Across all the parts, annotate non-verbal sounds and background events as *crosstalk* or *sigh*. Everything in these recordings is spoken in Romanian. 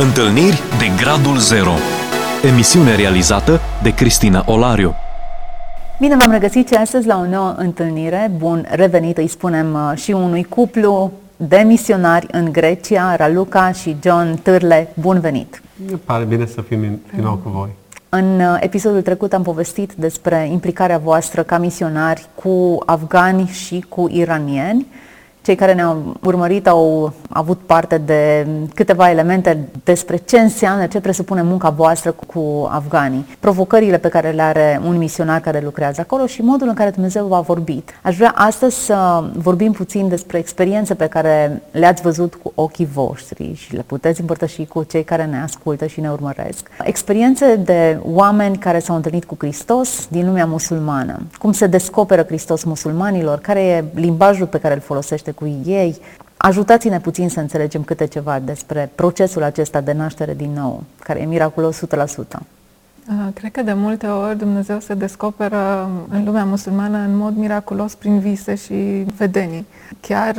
Întâlniri de Gradul Zero Emisiune realizată de Cristina Olariu Bine v-am regăsit și astăzi la o nouă întâlnire. Bun revenit, îi spunem uh, și unui cuplu de misionari în Grecia, Raluca și John Târle. Bun venit! Mi pare bine să fim din nou cu voi. În uh, episodul trecut am povestit despre implicarea voastră ca misionari cu afgani și cu iranieni. Cei care ne-au urmărit au avut parte de câteva elemente despre ce înseamnă, ce presupune munca voastră cu afganii, provocările pe care le are un misionar care lucrează acolo și modul în care Dumnezeu v-a vorbit. Aș vrea astăzi să vorbim puțin despre experiențe pe care le-ați văzut cu ochii voștri și le puteți împărtăși cu cei care ne ascultă și ne urmăresc. Experiențe de oameni care s-au întâlnit cu Hristos din lumea musulmană. Cum se descoperă Hristos musulmanilor, care e limbajul pe care îl folosește cu ei. Ajutați-ne puțin să înțelegem câte ceva despre procesul acesta de naștere din nou, care e miraculos 100%. Cred că de multe ori Dumnezeu se descoperă în lumea musulmană în mod miraculos prin vise și vedenii. Chiar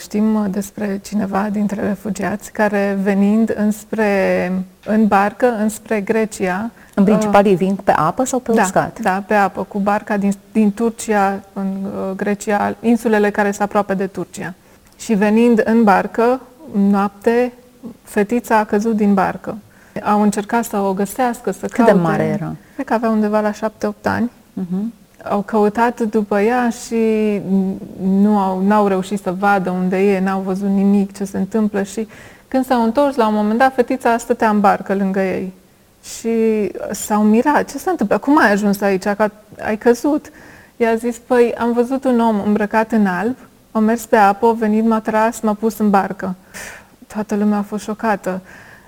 știm despre cineva dintre refugiați care venind înspre, în barcă înspre Grecia. În principal ei vin pe apă sau pe da, uscat? Da, pe apă, cu barca din, din Turcia în Grecia, insulele care sunt aproape de Turcia. Și venind în barcă, noapte, fetița a căzut din barcă au încercat să o găsească, să Cât caute. de mare era? Cred că avea undeva la șapte-opt ani. Uh-huh. Au căutat după ea și nu au, n-au reușit să vadă unde e, n-au văzut nimic, ce se întâmplă și când s-au întors, la un moment dat, fetița stătea în barcă lângă ei. Și s-au mirat. Ce s-a întâmplat? Cum ai ajuns aici? Că ai căzut? I-a zis, păi am văzut un om îmbrăcat în alb, a mers pe apă, a venit, m-a tras, m-a pus în barcă. Toată lumea a fost șocată.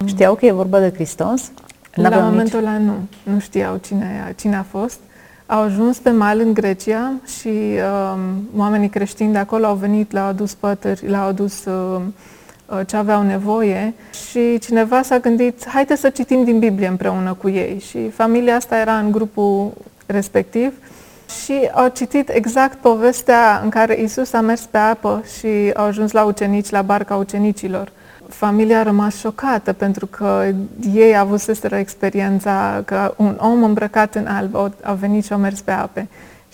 Știau că e vorba de Hristos? La momentul ăla nici... nu. Nu știau cine, cine a fost. Au ajuns pe mal în Grecia și um, oamenii creștini de acolo au venit, le-au adus pătări, le-au adus uh, ce aveau nevoie și cineva s-a gândit, haide să citim din Biblie împreună cu ei. Și familia asta era în grupul respectiv și au citit exact povestea în care Isus a mers pe apă și au ajuns la ucenici, la barca ucenicilor familia a rămas șocată pentru că ei avuseseră experiența că un om îmbrăcat în alb a venit și a mers pe ape.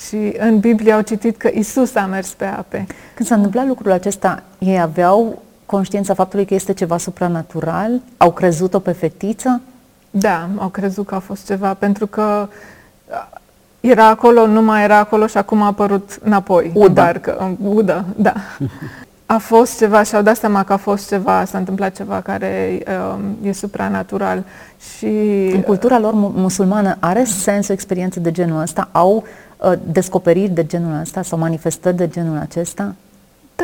Și în Biblie au citit că Isus a mers pe ape. Când s-a întâmplat lucrul acesta, ei aveau conștiința faptului că este ceva supranatural? Au crezut-o pe fetiță? Da, au crezut că a fost ceva, pentru că era acolo, nu mai era acolo și acum a apărut înapoi. Udă. Barcă, udă, da. a fost ceva și au dat seama că a fost ceva, s-a întâmplat ceva care um, e supranatural. Și, în cultura lor musulmană are sens o experiență de genul ăsta? Au uh, descoperiri de genul ăsta sau manifestări de genul acesta?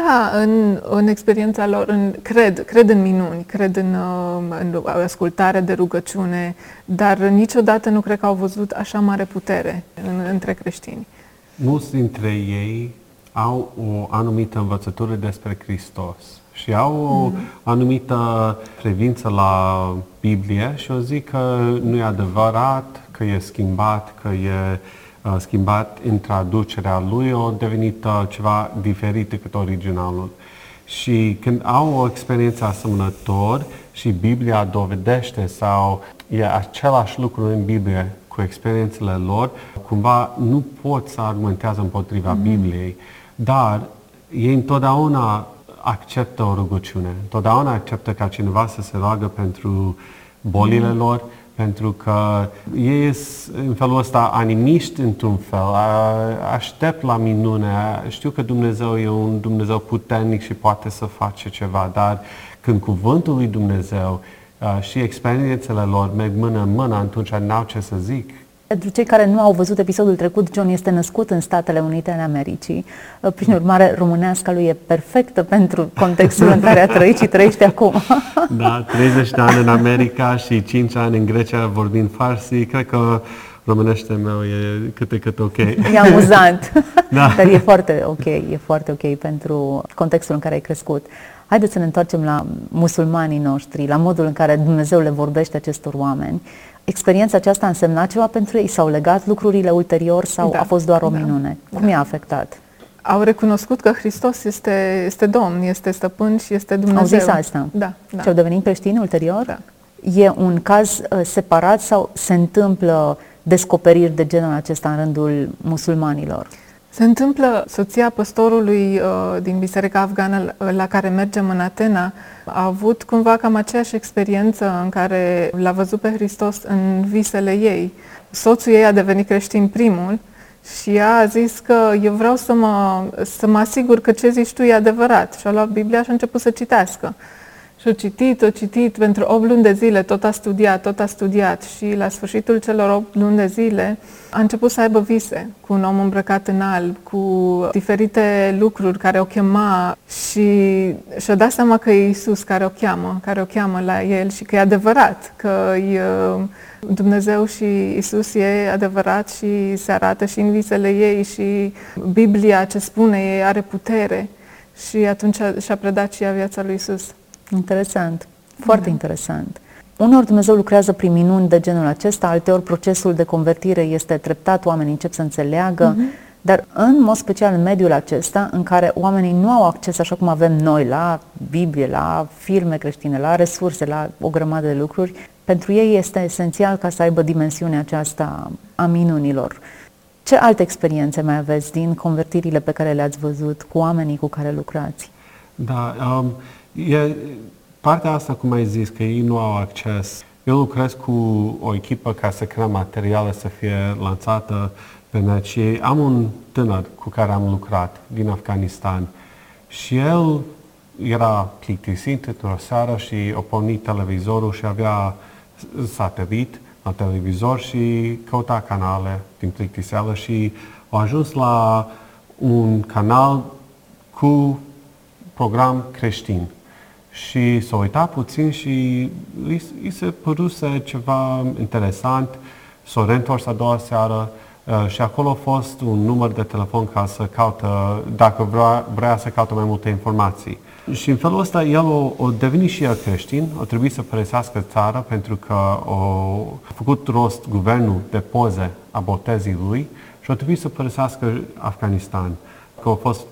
Da, în, în experiența lor, în, cred, cred în minuni, cred în, uh, în ascultare de rugăciune, dar niciodată nu cred că au văzut așa mare putere în, între creștini. Mulți dintre ei au o anumită învățătură despre Hristos și au o mm. anumită privință la Biblie și o zic că nu e adevărat, că e schimbat, că e uh, schimbat în traducerea lui, o devenit uh, ceva diferit decât originalul. Și când au o experiență asemănător și Biblia dovedește sau e același lucru în Biblie cu experiențele lor, cumva nu pot să argumentează împotriva mm. Bibliei. Dar ei întotdeauna acceptă o rugăciune, întotdeauna acceptă ca cineva să se roagă pentru bolile mm. lor, pentru că ei sunt în felul ăsta animiști într-un fel, aștept la minune, știu că Dumnezeu e un Dumnezeu puternic și poate să face ceva, dar când cuvântul lui Dumnezeu și experiențele lor merg mână în mână, atunci n-au ce să zic. Pentru cei care nu au văzut episodul trecut, John este născut în Statele Unite ale Americii. Prin urmare, românească lui e perfectă pentru contextul în care a trăit și trăiește acum. *laughs* Da, 30 de ani în America și 5 ani în Grecia vorbind farsi. Cred că românește meu e câte cât ok. E amuzant, *laughs* da. dar e foarte ok, e foarte ok pentru contextul în care ai crescut. Haideți să ne întoarcem la musulmanii noștri, la modul în care Dumnezeu le vorbește acestor oameni. Experiența aceasta a însemnat ceva pentru ei? S-au legat lucrurile ulterior sau da, a fost doar o da, minune? Da. Cum i-a afectat? au recunoscut că Hristos este, este Domn, este stăpân și este Dumnezeu. Au zis asta? Da. da. Și au devenit creștini ulterior? Da. E un caz uh, separat sau se întâmplă descoperiri de genul acesta în rândul musulmanilor? Se întâmplă, soția păstorului uh, din Biserica Afgană la care mergem în Atena a avut cumva cam aceeași experiență în care l-a văzut pe Hristos în visele ei. Soțul ei a devenit creștin primul și ea a zis că eu vreau să mă, să mă asigur că ce zici tu e adevărat. Și a luat Biblia și a început să citească. Și a citit, a citit, pentru 8 luni de zile tot a studiat, tot a studiat și la sfârșitul celor 8 luni de zile a început să aibă vise cu un om îmbrăcat în alb, cu diferite lucruri care o chema și și-a dat seama că e Isus care o cheamă, care o cheamă la el și că e adevărat, că e Dumnezeu și Isus e adevărat și se arată și în visele ei și Biblia ce spune ei are putere și atunci și-a predat și ea viața lui Isus. Interesant, foarte da. interesant. Uneori Dumnezeu lucrează prin minuni de genul acesta, alteori procesul de convertire este treptat, oamenii încep să înțeleagă, uh-huh. dar în mod special în mediul acesta, în care oamenii nu au acces așa cum avem noi la Biblie, la filme creștine, la resurse, la o grămadă de lucruri, pentru ei este esențial ca să aibă dimensiunea aceasta a minunilor. Ce alte experiențe mai aveți din convertirile pe care le-ați văzut cu oamenii cu care lucrați? Da, um, E, partea asta, cum ai zis, că ei nu au acces. Eu lucrez cu o echipă ca să creăm materiale să fie lansată pe net și am un tânăr cu care am lucrat din Afganistan și el era plictisit într-o seară și a pornit televizorul și avea satelit la televizor și căuta canale din plictiseală și a ajuns la un canal cu program creștin și s-a uitat puțin și îi, îi se păruse ceva interesant, s-a reîntors a doua seară uh, și acolo a fost un număr de telefon ca să caută, dacă vrea, vrea să caute mai multe informații. Și în felul ăsta el o, o devenit și el creștin, a trebuit să părăsească țara pentru că a făcut rost guvernul de poze a botezii lui și a trebuit să părăsească Afganistan, că a fost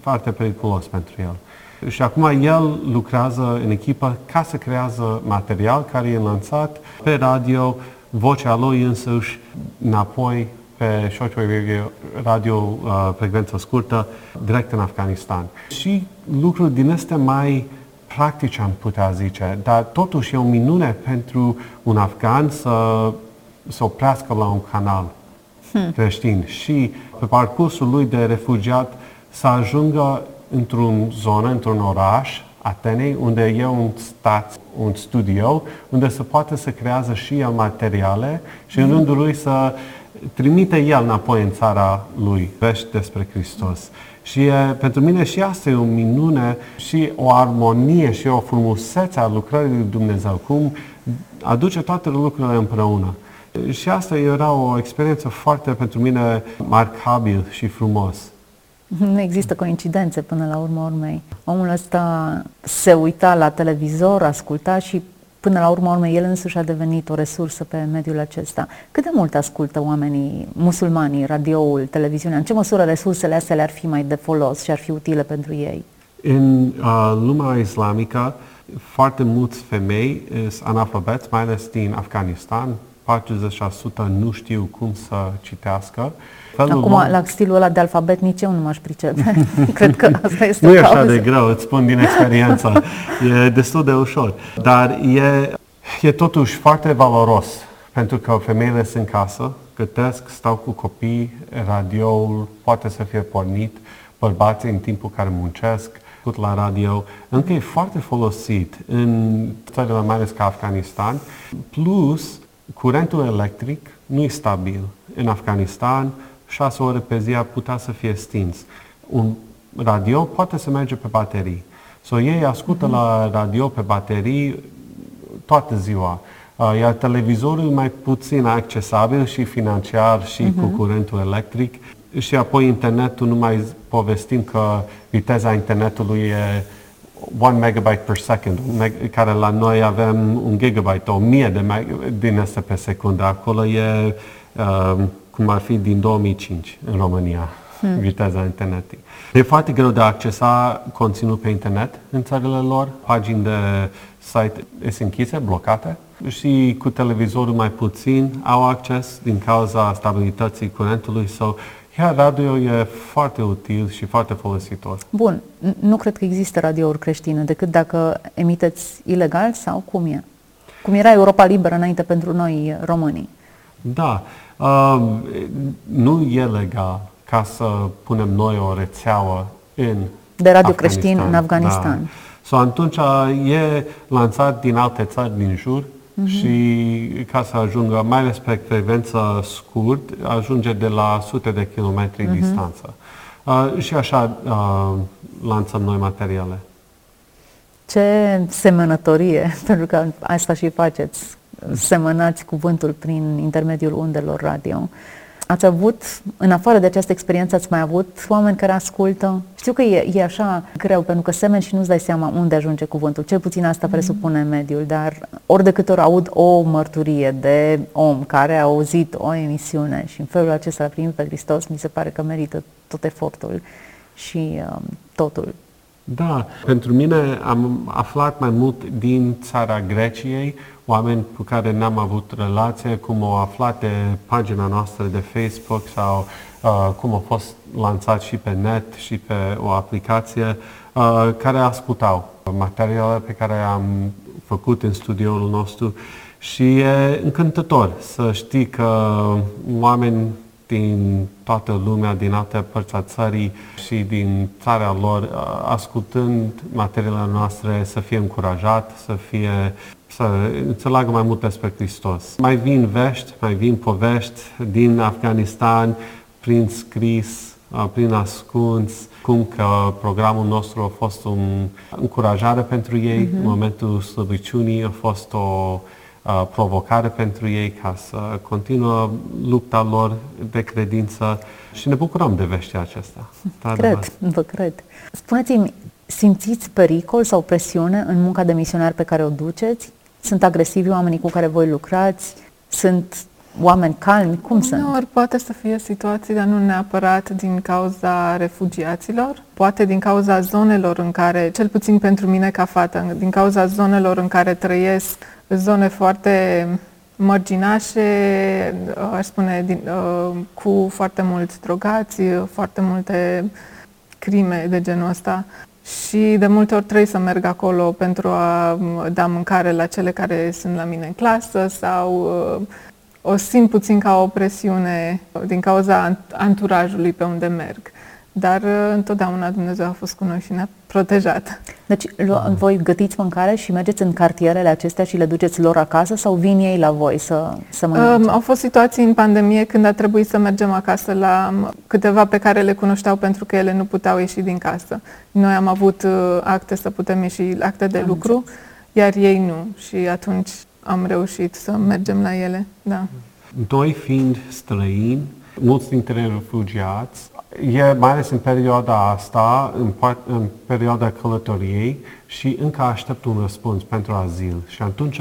foarte periculos pentru el. Și acum el lucrează în echipă ca să creează material care e lansat pe radio, vocea lui însăși înapoi pe shortwave radio, uh, frecvență scurtă, direct în Afganistan. Și lucruri din astea mai practice, am putea zice, dar totuși e o minune pentru un afgan să, să oprească la un canal hmm. creștin și pe parcursul lui de refugiat să ajungă într-un zonă, într-un oraș, Atenei, unde e un stat, un studio, unde se poate să creează și el materiale și în mhm. rândul lui să trimite el înapoi în țara lui, vești despre Hristos. Și e, pentru mine și asta e o minune și o armonie și o frumusețe a lucrării lui Dumnezeu, cum aduce toate lucrurile împreună. Și asta era o experiență foarte pentru mine marcabil și frumos. Nu există coincidențe până la urmă urmei. Omul ăsta se uita la televizor, asculta și până la urmă urmei el însuși a devenit o resursă pe mediul acesta. Cât de mult ascultă oamenii musulmanii radioul, televiziunea? În ce măsură resursele astea le-ar fi mai de folos și ar fi utile pentru ei? În uh, lumea islamică, foarte mulți femei sunt analfabeți, mai ales din Afganistan. 40% nu știu cum să citească felul Acum, lor... la stilul ăla de alfabet, nici eu nu m-aș pricepe. *laughs* Cred că asta este Nu e așa de greu, îți spun din experiență. e destul de ușor. Dar e, e totuși foarte valoros, pentru că femeile sunt în casă, gătesc, stau cu copii, radioul poate să fie pornit, bărbații în timpul care muncesc, la radio, încă e foarte folosit în țările mai ales ca Afganistan, plus curentul electric nu e stabil. În Afganistan, șase ore pe zi ar putea să fie stins. Un radio poate să merge pe baterii. So, ei ascultă uh-huh. la radio pe baterii toată ziua. Uh, iar televizorul e mai puțin accesibil și financiar și uh-huh. cu mhm. curentul electric. Și apoi internetul, nu mai povestim că viteza internetului e 1 megabyte per second, care la noi avem un gigabyte, o mie de meg- din asta pe secundă. Acolo e uh, cum ar fi din 2005 în România. hmm. viteza internetului. E foarte greu de a accesa conținut pe internet în țările lor, pagini de site sunt închise, blocate și cu televizorul mai puțin au acces din cauza stabilității curentului sau Chiar radio e foarte util și foarte folositor. Bun, nu cred că există radiouri creștine decât dacă emiteți ilegal sau cum e? Cum era Europa Liberă înainte pentru noi românii? Da, uh, nu e legal ca să punem noi o rețeaua în De radio creștin în Afganistan. Da. So, atunci e lansat din alte țări din jur uh-huh. și ca să ajungă, mai ales pe frecvență scurt, ajunge de la sute de kilometri uh-huh. distanță. Uh, și așa uh, lansăm noi materiale. Ce semănătorie, *laughs* pentru că asta și faceți, semănați cuvântul prin intermediul undelor radio. Ați avut, în afară de această experiență, ați mai avut oameni care ascultă? Știu că e, e așa greu, pentru că semeni și nu-ți dai seama unde ajunge cuvântul. Cel puțin asta mm-hmm. presupune mediul, dar ori de câte ori aud o mărturie de om care a auzit o emisiune și în felul acesta a primit pe Hristos, mi se pare că merită tot efortul și um, totul. Da, pentru mine am aflat mai mult din țara Greciei, oameni cu care n-am avut relație, cum au aflat de pagina noastră de Facebook sau uh, cum a fost lansat și pe net și pe o aplicație, uh, care ascultau materialele pe care am făcut în studioul nostru. Și e încântător să știi că oameni din toată lumea, din alte părți a țării și din țara lor, uh, ascultând materiile noastre, să fie încurajat, să fie să înțeleagă mai mult despre Hristos. Mai vin vești, mai vin povești din Afganistan prin scris, uh, prin ascuns, cum că programul nostru a fost o încurajare pentru ei uh-huh. în momentul slăbiciunii, a fost o uh, provocare pentru ei ca să continuă lupta lor de credință și ne bucurăm de veștile acestea. Cred, vă cred. Spuneți-mi, simțiți pericol sau presiune în munca de misionar pe care o duceți? Sunt agresivi oamenii cu care voi lucrați? Sunt oameni calmi? Cum sunt? Uneori poate să fie situații, dar nu neapărat din cauza refugiaților. Poate din cauza zonelor în care, cel puțin pentru mine ca fată, din cauza zonelor în care trăiesc, zone foarte mărginașe, aș spune, din, uh, cu foarte mulți drogați, foarte multe crime de genul ăsta și de multe ori trebuie să merg acolo pentru a da mâncare la cele care sunt la mine în clasă sau uh, o simt puțin ca o presiune din cauza anturajului pe unde merg. Dar uh, întotdeauna Dumnezeu a fost cu noi și ne-a protejat. Deci voi gătiți mâncare și mergeți în cartierele acestea și le duceți lor acasă sau vin ei la voi să, să mănânce? Um, au fost situații în pandemie când a trebuit să mergem acasă la um, câteva pe care le cunoșteau pentru că ele nu puteau ieși din casă. Noi am avut uh, acte să putem ieși, acte de am lucru, înțeles. iar ei nu. Și atunci am reușit să mergem la ele. Da. Noi fiind străini, mulți dintre refugiați e mai ales în perioada asta, în, part, în perioada călătoriei și încă aștept un răspuns pentru azil. Și atunci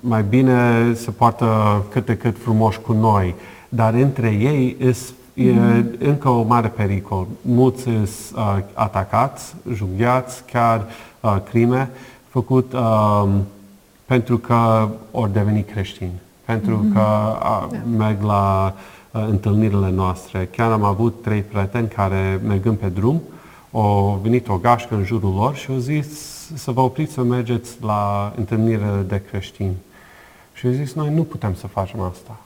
mai bine se poartă cât de cât frumos cu noi. Dar între ei is, e mm-hmm. încă o mare pericol. Mulți sunt uh, atacați, jugheați, chiar uh, crime făcut uh, pentru că ori deveni creștini, pentru mm-hmm. că uh, merg la Uh, întâlnirile noastre. Chiar am avut trei prieteni care, mergând pe drum, au venit o gașcă în jurul lor și au zis să vă opriți să mergeți la întâlnire de creștini. Și au zis, noi nu putem să facem asta.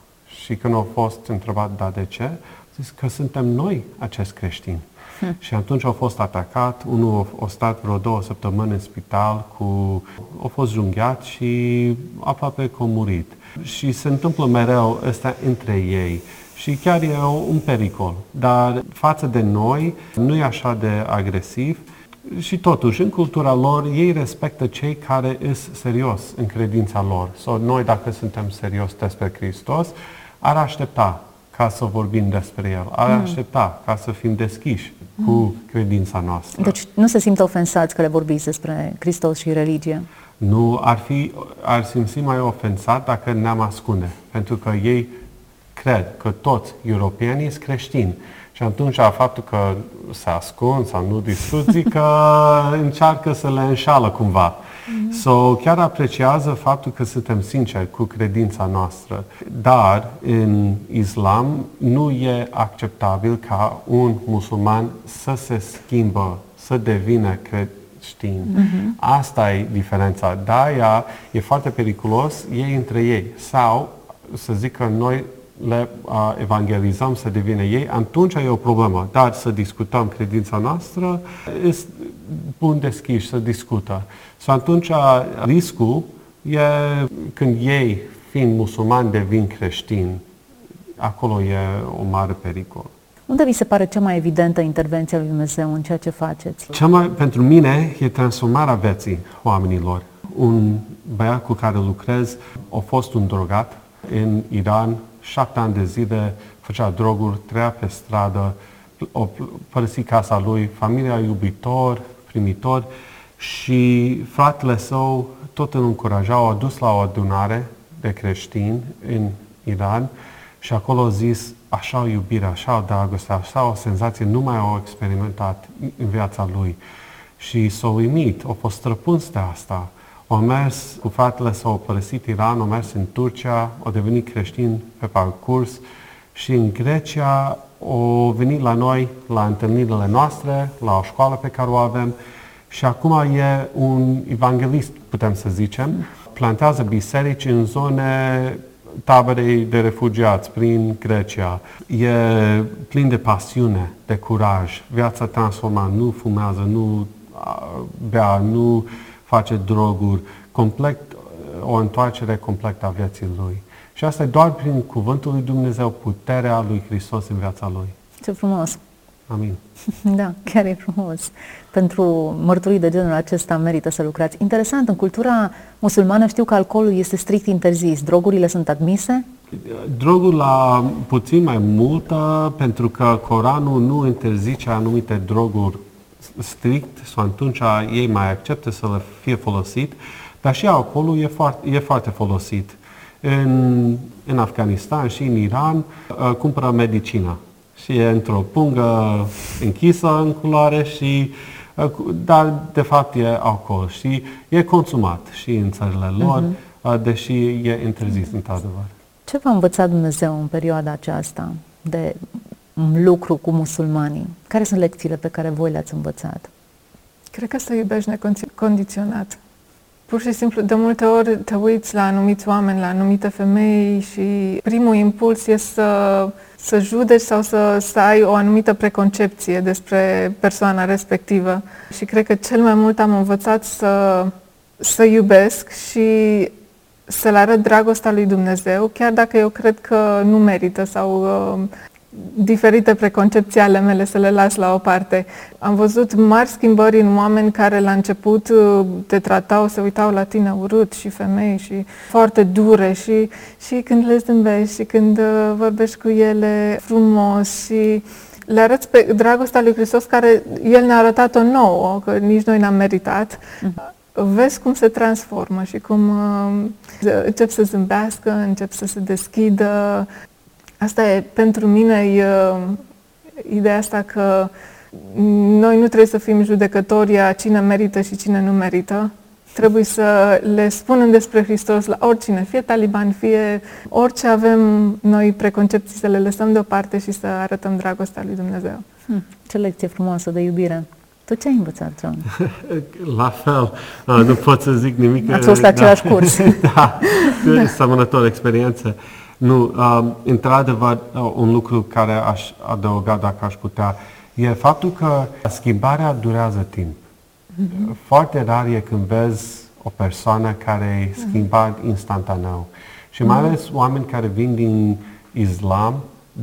Și când au fost întrebat, da, de ce? Zis că suntem noi acest creștini. Hmm. Și atunci au fost atacat, unul a stat vreo două săptămâni în spital, cu, a fost junghiat și aproape că a murit. Și se întâmplă mereu ăsta între ei și chiar e un pericol. Dar față de noi nu e așa de agresiv și totuși, în cultura lor, ei respectă cei care sunt serios în credința lor. Sau noi, dacă suntem serios despre Hristos, ar aștepta ca să vorbim despre El. Ar mm. aștepta ca să fim deschiși mm. Cu credința noastră. Deci nu se simt ofensați că le vorbiți despre Hristos și religie? Nu, ar, fi, ar simți mai ofensat dacă ne-am ascunde. Pentru că ei cred că toți europenii sunt creștini Și atunci faptul că se ascund sau nu discuții, că încearcă să le înșală cumva. Mm-hmm. So, chiar apreciază faptul că suntem sinceri cu credința noastră. Dar în islam nu e acceptabil ca un musulman să se schimbă, să devină creștin. Mm-hmm. Asta e diferența. Da, ea e foarte periculos ei între ei. Sau să zic că noi le uh, evangelizăm să devină ei, atunci e o problemă. Dar să discutăm credința noastră, este bun deschis să discută. Și atunci riscul e când ei, fiind musulmani, devin creștini. Acolo e o mare pericol. Unde vi se pare cea mai evidentă intervenția lui Dumnezeu în ceea ce faceți? Cea mai, pentru mine, e transformarea vieții oamenilor. Un băiat cu care lucrez a fost un drogat în Iran, șapte ani de zile, făcea droguri, trăia pe stradă, o părăsi casa lui, familia iubitor, primitor și fratele său tot îl încurajau, a dus la o adunare de creștini în Iran și acolo a zis așa o iubire, așa o dragoste, așa o senzație, nu mai au experimentat în viața lui. Și s-a uimit, a fost străpuns de asta. Au mers cu fratele s-au părăsit Iran, au mers în Turcia, au devenit creștini pe parcurs și în Grecia au venit la noi, la întâlnirile noastre, la o școală pe care o avem și acum e un evanghelist, putem să zicem, plantează biserici în zone taberei de refugiați prin Grecia. E plin de pasiune, de curaj, viața transformată, nu fumează, nu bea, nu face droguri, complet, o întoarcere completă a vieții lui. Și asta e doar prin cuvântul lui Dumnezeu, puterea lui Hristos în viața lui. Ce frumos! Amin. *laughs* Da, chiar e frumos. Pentru mărturii de genul acesta merită să lucrați. Interesant, în cultura musulmană știu că alcoolul este strict interzis. Drogurile sunt admise? Drogul la puțin mai multă, pentru că Coranul nu interzice anumite droguri strict sau atunci ei mai acceptă să le fie folosit, dar și alcoolul e foarte, e foarte folosit. În, în Afganistan și în Iran uh, cumpără medicina și e într-o pungă închisă în culoare și uh, dar de fapt e alcool și e consumat și în țările lor, uh-huh. deși e interzis într-adevăr. Ce v-a învățat Dumnezeu în perioada aceasta de lucru cu musulmanii? Care sunt lecțiile pe care voi le-ați învățat? Cred că să iubești necondiționat. Pur și simplu, de multe ori te uiți la anumiți oameni, la anumite femei și primul impuls e să, să judeci sau să, să ai o anumită preconcepție despre persoana respectivă. Și cred că cel mai mult am învățat să, să iubesc și să le arăt dragostea lui Dumnezeu, chiar dacă eu cred că nu merită sau uh, diferite preconcepții ale mele să le las la o parte. Am văzut mari schimbări în oameni care la început uh, te tratau, se uitau la tine urât și femei și foarte dure și, și când le zâmbești și când uh, vorbești cu ele frumos și le arăți pe dragostea lui Hristos care El ne-a arătat-o nouă, că nici noi n-am meritat. Mm-hmm vezi cum se transformă și cum uh, încep să zâmbească, încep să se deschidă, Asta e, pentru mine, e ideea asta că noi nu trebuie să fim judecători a cine merită și cine nu merită. Trebuie să le spunem despre Hristos la oricine, fie taliban, fie orice avem noi preconcepții, să le lăsăm deoparte și să arătăm dragostea lui Dumnezeu. Hmm, ce lecție frumoasă de iubire! Tu ce ai învățat, John? *laughs* La fel. nu pot să zic nimic. Ați fost la același *laughs* da, curs. da, asemănător experiență. Nu, uh, într-adevăr, uh, un lucru care aș adăuga dacă aș putea, e faptul că schimbarea durează timp. Mm-hmm. Foarte rar e când vezi o persoană care e schimbat mm-hmm. instantaneu. Și mai mhm. ales mm-hmm. oameni care vin din Islam,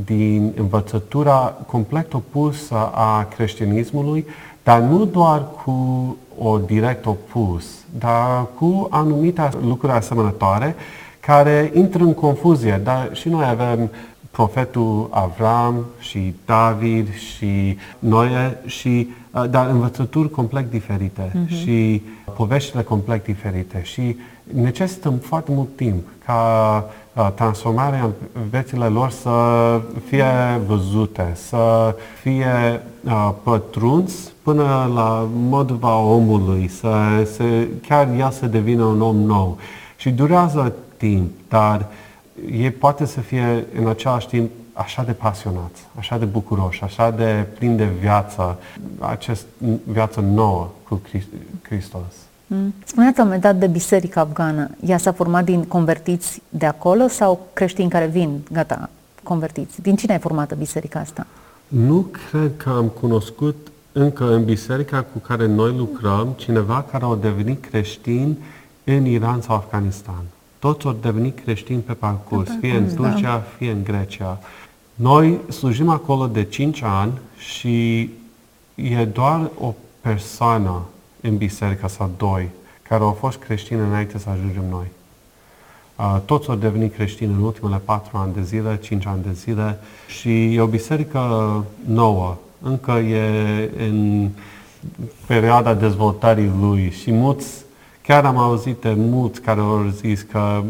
din învățătura complet opusă a creștinismului, dar nu doar cu o direct opus, dar cu anumite lucruri asemănătoare care intră în confuzie, dar și noi avem profetul Avram și David și Noe și uh, dar învățături complet diferite uh-huh. și poveștile complet diferite și necesită foarte mult timp ca uh, transformarea în viețile lor să fie văzute, să fie uh, pătruns până la modul omului, să, să chiar el să devină un om nou. Și durează timp, dar ei poate să fie în același timp așa de pasionați, așa de bucuroși, așa de plini de viață, acest viață nouă cu Hristos. Mm. Spuneați la un moment dat de biserica afgană. Ea s-a format din convertiți de acolo sau creștini care vin, gata, convertiți? Din cine ai formată biserica asta? Nu cred că am cunoscut încă în biserica cu care noi lucrăm cineva care au devenit creștini în Iran sau Afganistan. Toți au devenit creștini pe parcurs, pe fie în da. Turcia, da. fie în Grecia. Noi slujim acolo de 5 ani și e doar o persoană în biserica sau doi care au fost creștini înainte să ajungem noi. Uh, toți au devenit creștini în ultimele patru ani de zile, cinci ani de zile și e o biserică nouă, încă e în perioada dezvoltării lui și mulți, chiar am auzit de mulți care au zis că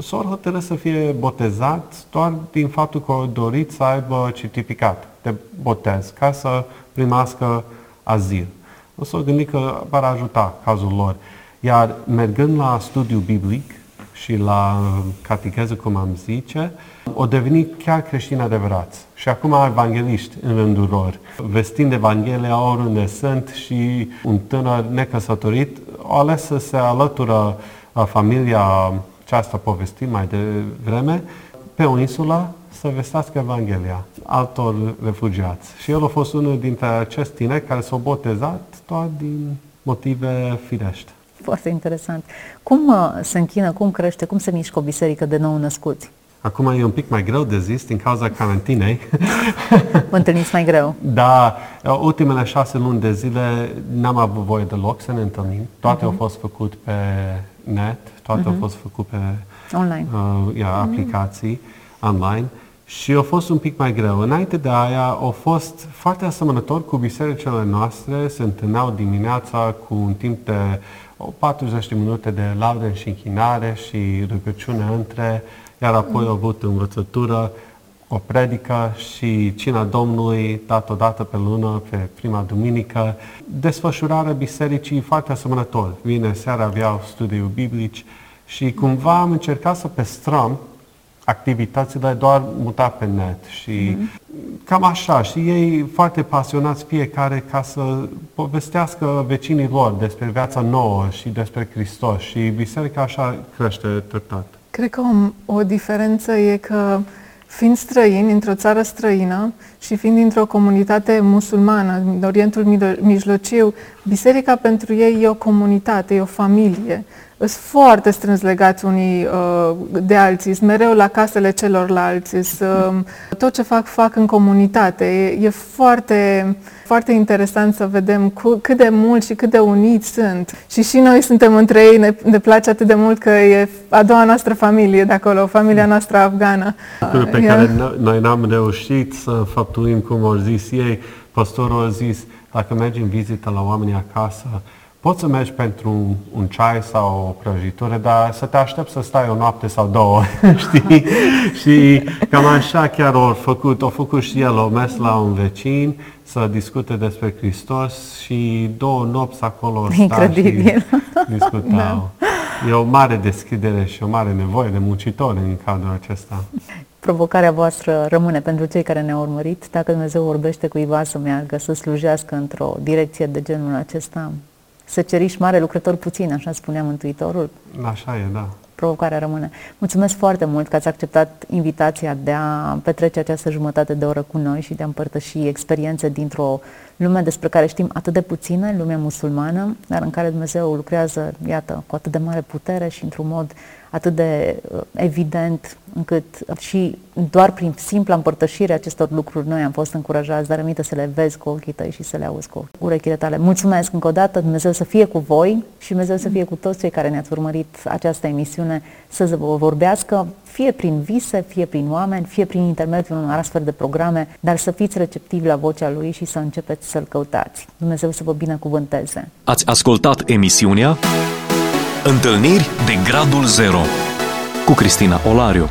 s-au hotărât să fie botezați doar din faptul că au dorit să aibă certificat de botez ca să primească azil. O să o gândi că va ajuta cazul lor. Iar mergând la studiu biblic și la catecheză, cum am zice, o devenit chiar creștini adevărați. Și acum evangeliști în rândul lor, vestind Evanghelia oriunde sunt și un tânăr necăsătorit a ales să se alătură la familia aceasta povestit mai devreme, pe o insulă să vestească Evanghelia altor refugiați. Și el a fost unul dintre acești tineri care s-au botezat doar din motive firești. Foarte interesant. Cum uh, se închină, cum crește, cum se mișcă o biserică de nou născuți? Acum e un pic mai greu de zis din cauza carantinei. Vă întâlniți mai greu? Da, ultimele șase luni de zile n-am avut voie deloc să ne întâlnim. Toate uh-huh. au fost făcut pe net, toate uh-huh. au fost făcut pe online. Uh, yeah, aplicații uh-huh. online. Și a fost un pic mai greu. Înainte de aia au fost foarte asemănător cu bisericile noastre, se întâlneau dimineața cu un timp de 40 de minute de laudă și închinare și rugăciune între, iar apoi au avut învățătură, o predică și cina Domnului dat o dată pe lună, pe prima duminică. Desfășurarea bisericii foarte asemănător. Vine seara aveau studii biblici și cumva am încercat să păstrăm activitățile doar muta pe net și mm-hmm. cam așa. Și ei foarte pasionați fiecare ca să povestească vecinii lor despre viața nouă și despre Hristos și biserica așa crește treptat. Cred că o, o diferență e că fiind străini într-o țară străină și fiind dintr-o comunitate musulmană, în Orientul Mijlociu, biserica pentru ei e o comunitate, e o familie sunt foarte strâns legați unii uh, de alții, sunt mereu la casele celorlalți, sunt, uh, tot ce fac, fac în comunitate. E, e foarte, foarte interesant să vedem cu, cât de mult și cât de uniți sunt. Și și noi suntem între ei, ne, ne place atât de mult că e a doua noastră familie de acolo, familia noastră afgană. Pe uh, care noi n-am reușit să faptuim cum au zis ei, pastorul a zis, dacă mergi în vizită la oamenii acasă, Poți să mergi pentru un, un ceai sau o prăjitură, dar să te aștept să stai o noapte sau două, *laughs* știi? și cam așa chiar au făcut, au făcut și el, au mers la un vecin să discute despre Hristos și două nopți acolo Incredibil. și discutau. Da. E o mare deschidere și o mare nevoie de muncitori în cadrul acesta. Provocarea voastră rămâne pentru cei care ne-au urmărit. Dacă Dumnezeu vorbește cuiva să meargă, să slujească într-o direcție de genul acesta, să ceriși mare lucrător puțin, așa spunea Mântuitorul. Așa e, da. Provocarea rămâne. Mulțumesc foarte mult că ați acceptat invitația de a petrece această jumătate de oră cu noi și de a împărtăși experiențe dintr-o lume despre care știm atât de puține, lumea musulmană, dar în care Dumnezeu lucrează, iată, cu atât de mare putere și într-un mod atât de uh, evident încât și doar prin simpla împărtășire acestor lucruri noi am fost încurajați, dar aminte să le vezi cu ochii tăi și să le auzi cu urechile tale. Mulțumesc încă o dată, Dumnezeu să fie cu voi și Dumnezeu să fie cu toți cei care ne-ați urmărit această emisiune, să vă vorbească fie prin vise, fie prin oameni, fie prin intermediul unor astfel de programe, dar să fiți receptivi la vocea Lui și să începeți să-L căutați. Dumnezeu să vă binecuvânteze! Ați ascultat emisiunea Întâlniri de Gradul Zero cu Cristina Olariu.